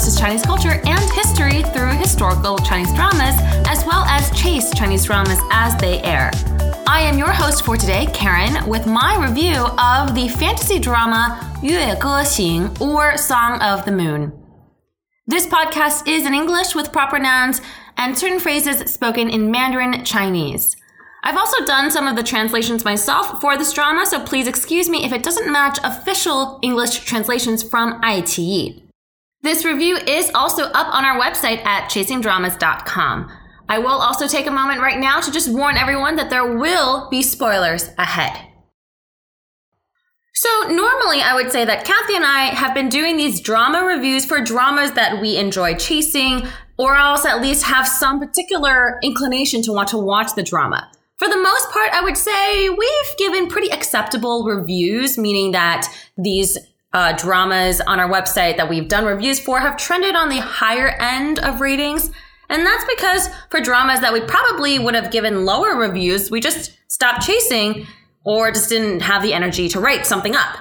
discusses Chinese culture and history through historical Chinese dramas, as well as chase Chinese dramas as they air. I am your host for today, Karen, with my review of the fantasy drama Yue Ge Xing, or Song of the Moon. This podcast is in English with proper nouns and certain phrases spoken in Mandarin Chinese. I've also done some of the translations myself for this drama, so please excuse me if it doesn't match official English translations from iQIYI. This review is also up on our website at chasingdramas.com. I will also take a moment right now to just warn everyone that there will be spoilers ahead. So, normally I would say that Kathy and I have been doing these drama reviews for dramas that we enjoy chasing, or else at least have some particular inclination to want to watch the drama. For the most part, I would say we've given pretty acceptable reviews, meaning that these uh, dramas on our website that we've done reviews for have trended on the higher end of ratings. And that's because for dramas that we probably would have given lower reviews, we just stopped chasing or just didn't have the energy to write something up.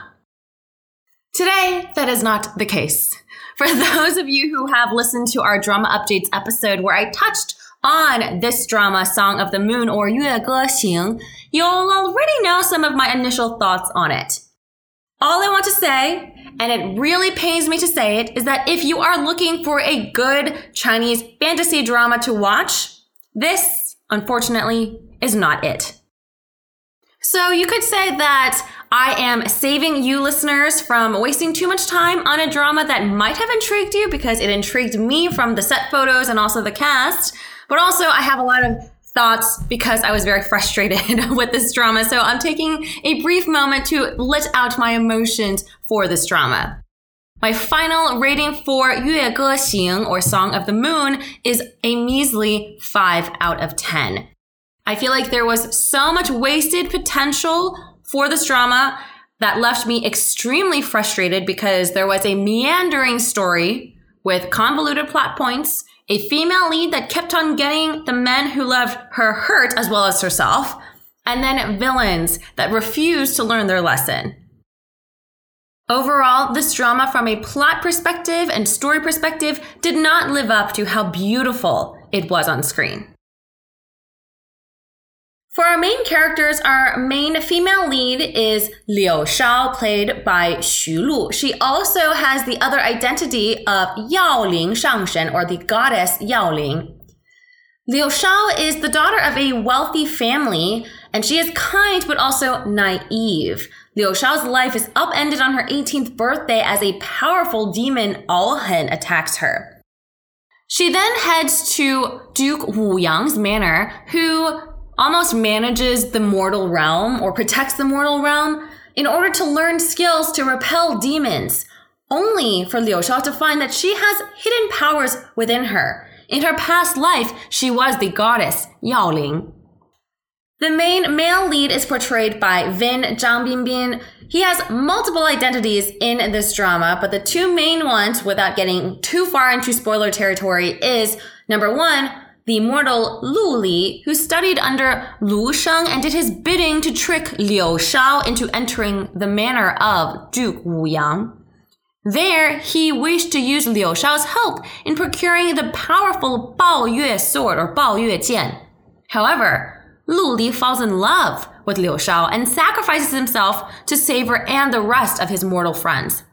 Today, that is not the case. For those of you who have listened to our drama updates episode where I touched on this drama, Song of the Moon or Yue Ge Xing, you'll already know some of my initial thoughts on it. All I want to say, and it really pains me to say it, is that if you are looking for a good Chinese fantasy drama to watch, this, unfortunately, is not it. So you could say that I am saving you listeners from wasting too much time on a drama that might have intrigued you because it intrigued me from the set photos and also the cast. But also, I have a lot of thoughts because I was very frustrated with this drama. So I'm taking a brief moment to let out my emotions for this drama. My final rating for Yue Ge Xing or Song of the Moon is a measly 5 out of 10. I feel like there was so much wasted potential for this drama that left me extremely frustrated because there was a meandering story with convoluted plot points a female lead that kept on getting the men who loved her hurt as well as herself, and then villains that refused to learn their lesson. Overall, this drama from a plot perspective and story perspective did not live up to how beautiful it was on screen. For our main characters, our main female lead is Liu Shao, played by Xu Lu. She also has the other identity of Yao Ling Shangshen, or the goddess Yao Ling. Liu Shao is the daughter of a wealthy family, and she is kind but also naive. Liu Shao's life is upended on her 18th birthday as a powerful demon Aohen attacks her. She then heads to Duke Wu Yang's manor, who almost manages the mortal realm or protects the mortal realm in order to learn skills to repel demons, only for Liu Shao to find that she has hidden powers within her. In her past life, she was the goddess Yao Ling. The main male lead is portrayed by Vin Zhang Binbin. He has multiple identities in this drama, but the two main ones, without getting too far into spoiler territory, is number one, the immortal Lu Li, who studied under Lu Sheng and did his bidding to trick Liu Shao into entering the manor of Duke Wu Yang. There, he wished to use Liu Shao's help in procuring the powerful Bao Yue sword or Bao Yue Jian. However, Lu Li falls in love with Liu Shao and sacrifices himself to save her and the rest of his mortal friends.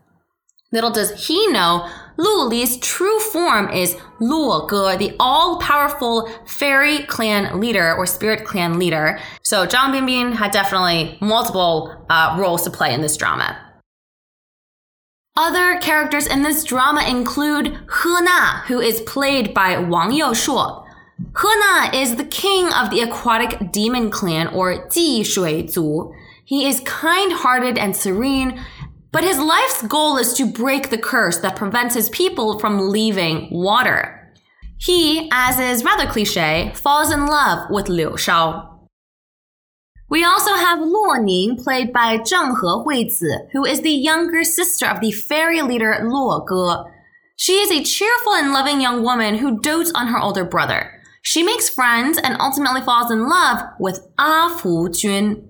Little does he know, Lu Li's true form is Luo Ge, the all-powerful fairy clan leader or spirit clan leader. So Zhang Binbin had definitely multiple uh, roles to play in this drama. Other characters in this drama include He Na, who is played by Wang Youshuo. He Na is the king of the aquatic demon clan or Ji Shui Zu. He is kind-hearted and serene, but his life's goal is to break the curse that prevents his people from leaving water. He, as is rather cliche, falls in love with Liu Shao. We also have Luo Ning, played by Zheng He Huizi, who is the younger sister of the fairy leader Luo Ge. She is a cheerful and loving young woman who dotes on her older brother. She makes friends and ultimately falls in love with Ah Fu Jun.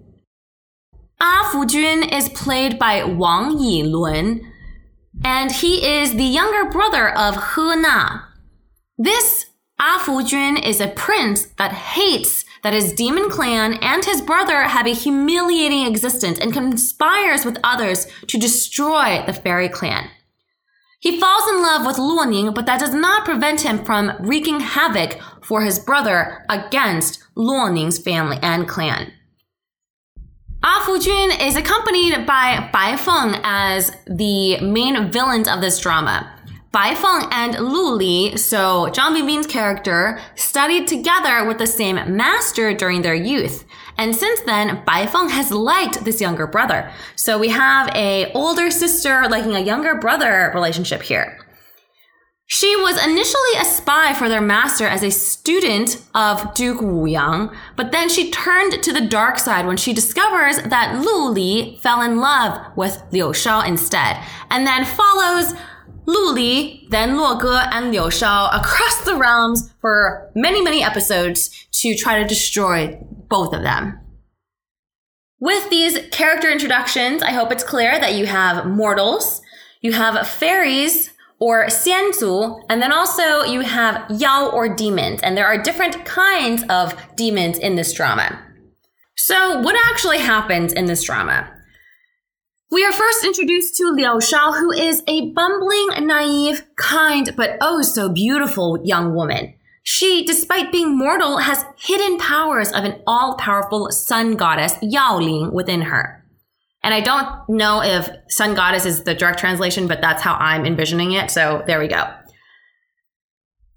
Ah Fujun is played by Wang Yilun. and he is the younger brother of He Na. This Ah Jun is a prince that hates that his demon clan and his brother have a humiliating existence and conspires with others to destroy the fairy clan. He falls in love with Luoning, but that does not prevent him from wreaking havoc for his brother against Luoning's family and clan. Ah Jun is accompanied by Bai Feng as the main villains of this drama. Bai Feng and Lu Li, so Zhang Binbin's character, studied together with the same master during their youth. And since then, Bai Feng has liked this younger brother. So we have a older sister liking a younger brother relationship here. She was initially a spy for their master as a student of Duke Wu Yang, but then she turned to the dark side when she discovers that Lu Li fell in love with Liu Shao instead, and then follows Lu Li, then Luo Ge, and Liu Shao across the realms for many, many episodes to try to destroy both of them. With these character introductions, I hope it's clear that you have mortals, you have fairies, or xianzu, and then also you have yao or demons, and there are different kinds of demons in this drama. So, what actually happens in this drama? We are first introduced to Liu Shao, who is a bumbling, naive, kind, but oh so beautiful young woman. She, despite being mortal, has hidden powers of an all powerful sun goddess, Yao Ling, within her. And I don't know if sun goddess is the direct translation, but that's how I'm envisioning it. So there we go.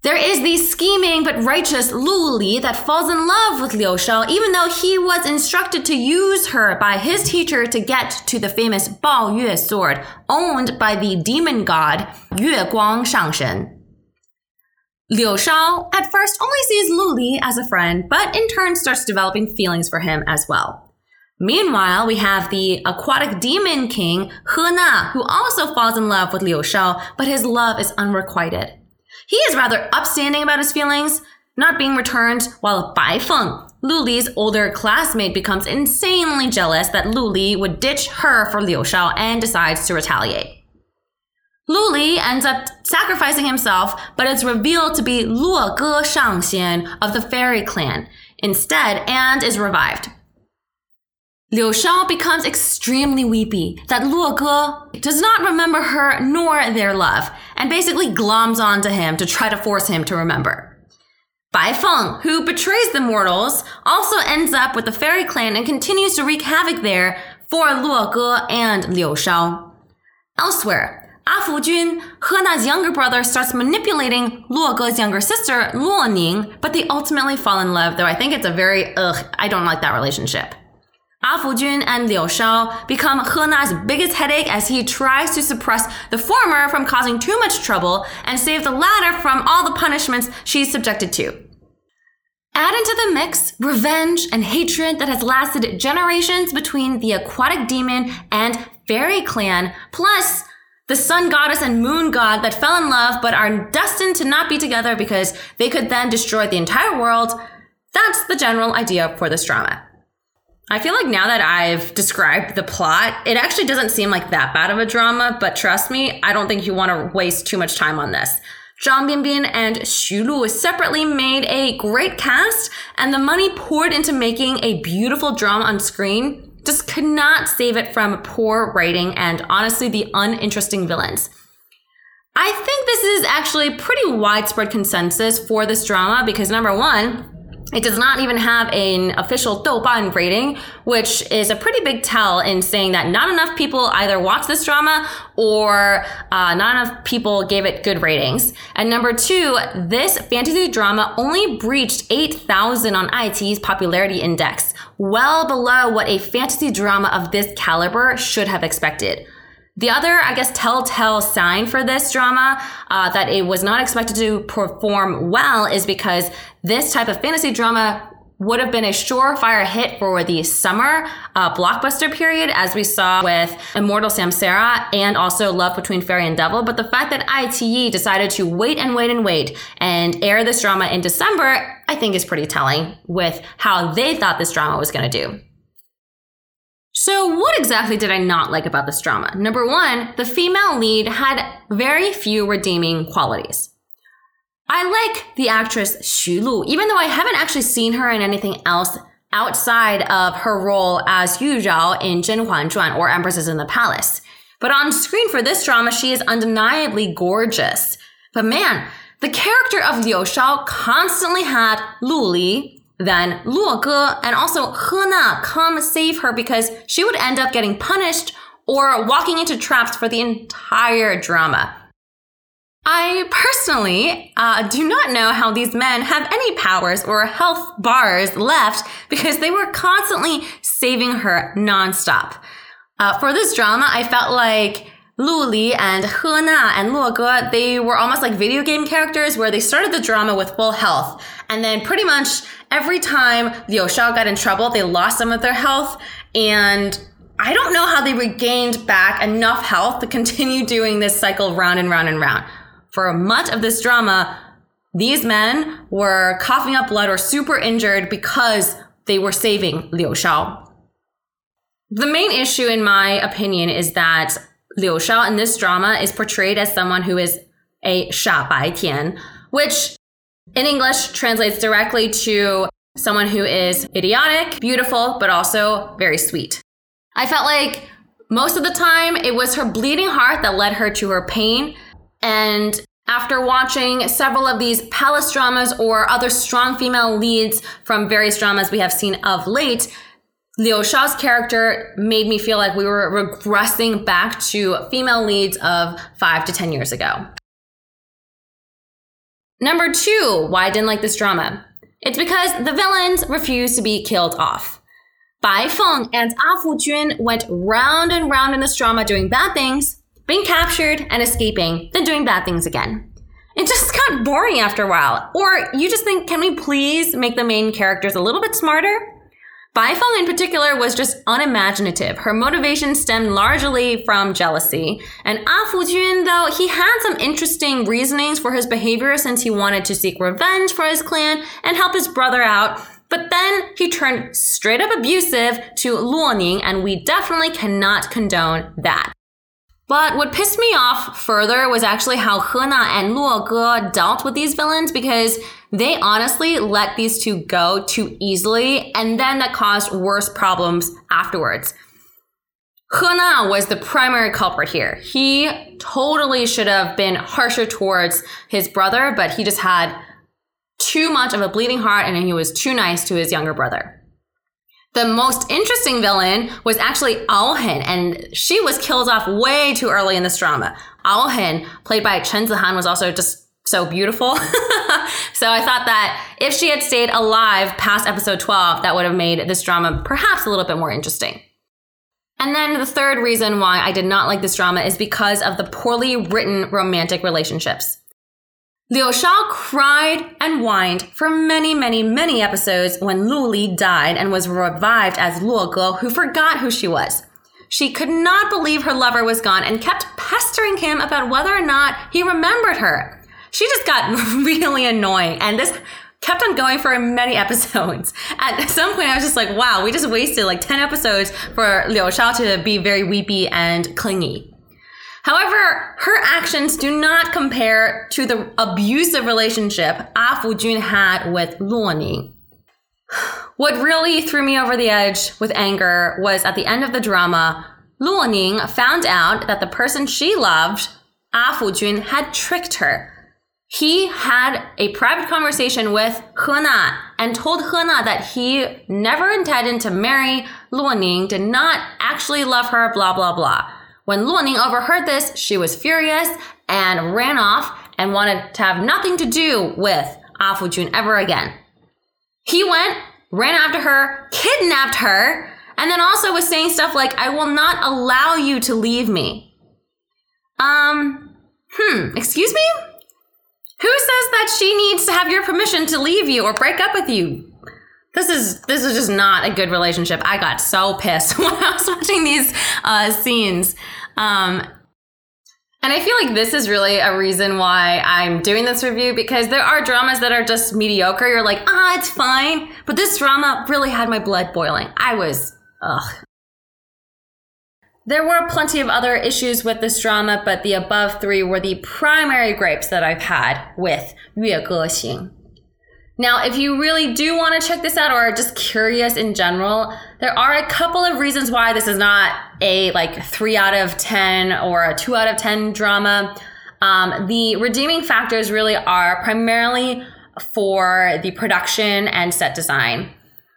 There is the scheming but righteous Lu Li that falls in love with Liu Shao, even though he was instructed to use her by his teacher to get to the famous Bao Yue sword, owned by the demon god Yue Guang Shangshen. Liu Shao at first only sees Lu Li as a friend, but in turn starts developing feelings for him as well. Meanwhile, we have the aquatic demon king, He Na, who also falls in love with Liu Shao, but his love is unrequited. He is rather upstanding about his feelings, not being returned, while Bai Feng, Lu Li's older classmate, becomes insanely jealous that Lu Li would ditch her for Liu Shao and decides to retaliate. Lu Li ends up sacrificing himself, but it's revealed to be Luo Ge Shangxian of the fairy clan instead and is revived. Liu Shao becomes extremely weepy that Luo Ge does not remember her nor their love, and basically gloms onto him to try to force him to remember. Bai Feng, who betrays the mortals, also ends up with the fairy clan and continues to wreak havoc there for Luo Ge and Liu Shao. Elsewhere, Ah Fujun, He Na's younger brother, starts manipulating Luo Ge's younger sister, Luo Ning, but they ultimately fall in love, though I think it's a very, ugh, I don't like that relationship. Ah Fujun and Liu Shao become He Na's biggest headache as he tries to suppress the former from causing too much trouble and save the latter from all the punishments she's subjected to. Add into the mix revenge and hatred that has lasted generations between the aquatic demon and fairy clan, plus the sun goddess and moon god that fell in love but are destined to not be together because they could then destroy the entire world. That's the general idea for this drama. I feel like now that I've described the plot, it actually doesn't seem like that bad of a drama, but trust me, I don't think you want to waste too much time on this. Zhang Binbin and Xu Lu separately made a great cast, and the money poured into making a beautiful drama on screen just could not save it from poor writing and honestly the uninteresting villains. I think this is actually pretty widespread consensus for this drama because number one, it does not even have an official Douban rating, which is a pretty big tell in saying that not enough people either watched this drama or uh, not enough people gave it good ratings. And number two, this fantasy drama only breached 8,000 on iQIYI's popularity index, well below what a fantasy drama of this caliber should have expected. The other, I guess, telltale sign for this drama uh, that it was not expected to perform well is because this type of fantasy drama would have been a surefire hit for the summer uh, blockbuster period, as we saw with Immortal Samsara and also Love Between Fairy and Devil. But the fact that iQIYI decided to wait and wait and wait and air this drama in December, I think is pretty telling with how they thought this drama was going to do. So, what exactly did I not like about this drama? Number one, the female lead had very few redeeming qualities. I like the actress Xu Lu, even though I haven't actually seen her in anything else outside of her role as Yu Zhao in Zhen Huan Zhuan or Empresses in the Palace. But on screen for this drama, she is undeniably gorgeous. But man, the character of Liu Shao constantly had Lu Li, then Luo Ge, and also He Na come save her because she would end up getting punished or walking into traps for the entire drama. I personally uh, do not know how these men have any powers or health bars left because they were constantly saving her nonstop. Uh, for this drama, I felt like Lu Li and He Na and Luo Ge, they were almost like video game characters where they started the drama with full health. And then pretty much every time Liu Shao got in trouble, they lost some of their health. And I don't know how they regained back enough health to continue doing this cycle round and round and round. For much of this drama, these men were coughing up blood or super injured because they were saving Liu Shao. The main issue, in my opinion, is that Liu Shao in this drama is portrayed as someone who is a Sha Bai Tian, which in English translates directly to someone who is idiotic, beautiful, but also very sweet. I felt like most of the time it was her bleeding heart that led her to her pain. And after watching several of these palace dramas or other strong female leads from various dramas we have seen of late, Liu Shao's character made me feel like we were regressing back to female leads of five to 10 years ago. Number two, why I didn't like this drama. It's because the villains refused to be killed off. Bai Feng and Ah Fu Jun went round and round in this drama doing bad things, being captured and escaping, then doing bad things again. It just got boring after a while. Or you just think, can we please make the main characters a little bit smarter? Bai Feng in particular was just unimaginative. Her motivation stemmed largely from jealousy. And Ah Fujun, though, he had some interesting reasonings for his behavior since he wanted to seek revenge for his clan and help his brother out. But then he turned straight up abusive to Luoning, and we definitely cannot condone that. But what pissed me off further was actually how He Na and Luo Ge dealt with these villains because they honestly let these two go too easily, and then that caused worse problems afterwards. He Na was the primary culprit here. He totally should have been harsher towards his brother, but he just had too much of a bleeding heart and he was too nice to his younger brother. The most interesting villain was actually Aohen, and she was killed off way too early in this drama. Aohen, played by Chen Zihan, was also just so beautiful. so I thought that if she had stayed alive past episode 12, that would have made this drama perhaps a little bit more interesting. And then the third reason why I did not like this drama is because of the poorly written romantic relationships. Liu Shao cried and whined for many, many, many episodes when Lu Li died and was revived as Luo Ge, who forgot who she was. She could not believe her lover was gone and kept pestering him about whether or not he remembered her. She just got really annoying, and this kept on going for many episodes. At some point, I was just like, wow, we just wasted like 10 episodes for Liu Shao to be very weepy and clingy. However, her actions do not compare to the abusive relationship Ah Fu Jun had with Luo Ning. What really threw me over the edge with anger was at the end of the drama, Luo Ning found out that the person she loved, Ah Fu Jun, had tricked her. He had a private conversation with He Na and told He Na that he never intended to marry Luo Ning, did not actually love her, blah, blah, blah. When Luoning overheard this, she was furious and ran off and wanted to have nothing to do with Ah Fu Jun ever again. He went, ran after her, kidnapped her, and then also was saying stuff like, I will not allow you to leave me. Um, hmm, excuse me? Who says that she needs to have your permission to leave you or break up with you? this is this is just not a good relationship. I got so pissed when I was watching these uh, scenes. Um, and I feel like this is really a reason why I'm doing this review because there are dramas that are just mediocre. You're like, ah, it's fine. But this drama really had my blood boiling. I was, ugh. There were plenty of other issues with this drama, but the above three were the primary gripes that I've had with Yue Ge Xing. Now, if you really do want to check this out or are just curious in general, there are a couple of reasons why this is not a like three out of 10 or a two out of 10 drama. Um, the redeeming factors really are primarily for the production and set design.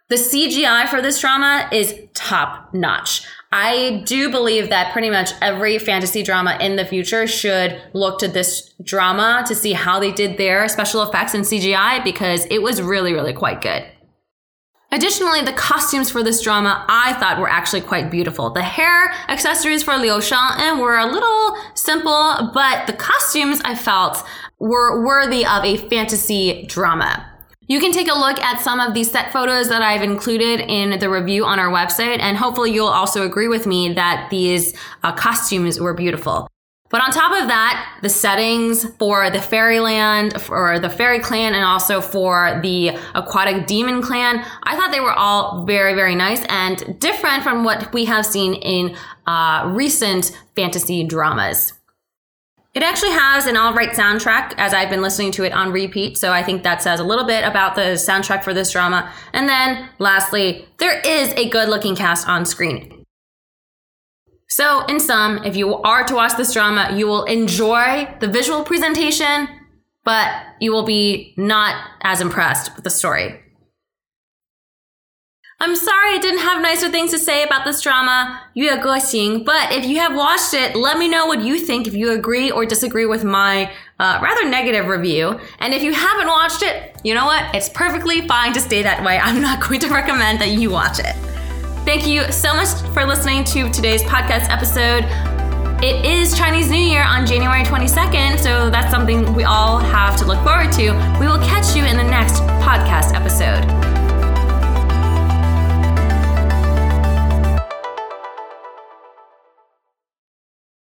The CGI for this drama is top notch. I do believe that pretty much every fantasy drama in the future should look to this drama to see how they did their special effects and CGI because it was really, really quite good. Additionally, the costumes for this drama I thought were actually quite beautiful. The hair accessories for Liu Shao were a little simple, but the costumes I felt were worthy of a fantasy drama. You can take a look at some of these set photos that I've included in the review on our website, and hopefully you'll also agree with me that these uh, costumes were beautiful. But on top of that, the settings for the fairyland, for the fairy clan, and also for the aquatic demon clan, I thought they were all very, very nice and different from what we have seen in uh, recent fantasy dramas. It actually has an all right soundtrack as I've been listening to it on repeat. So I think that says a little bit about the soundtrack for this drama. And then lastly, there is a good looking cast on screen. So in sum, if you are to watch this drama, you will enjoy the visual presentation, but you will be not as impressed with the story. I'm sorry I didn't have nicer things to say about this drama, Yue Ge Xing, but if you have watched it, let me know what you think if you agree or disagree with my uh, rather negative review. And if you haven't watched it, you know what? It's perfectly fine to stay that way. I'm not going to recommend that you watch it. Thank you so much for listening to today's podcast episode. It is Chinese New Year on January 22nd, so that's something we all have to look forward to. We will catch you in the next podcast episode.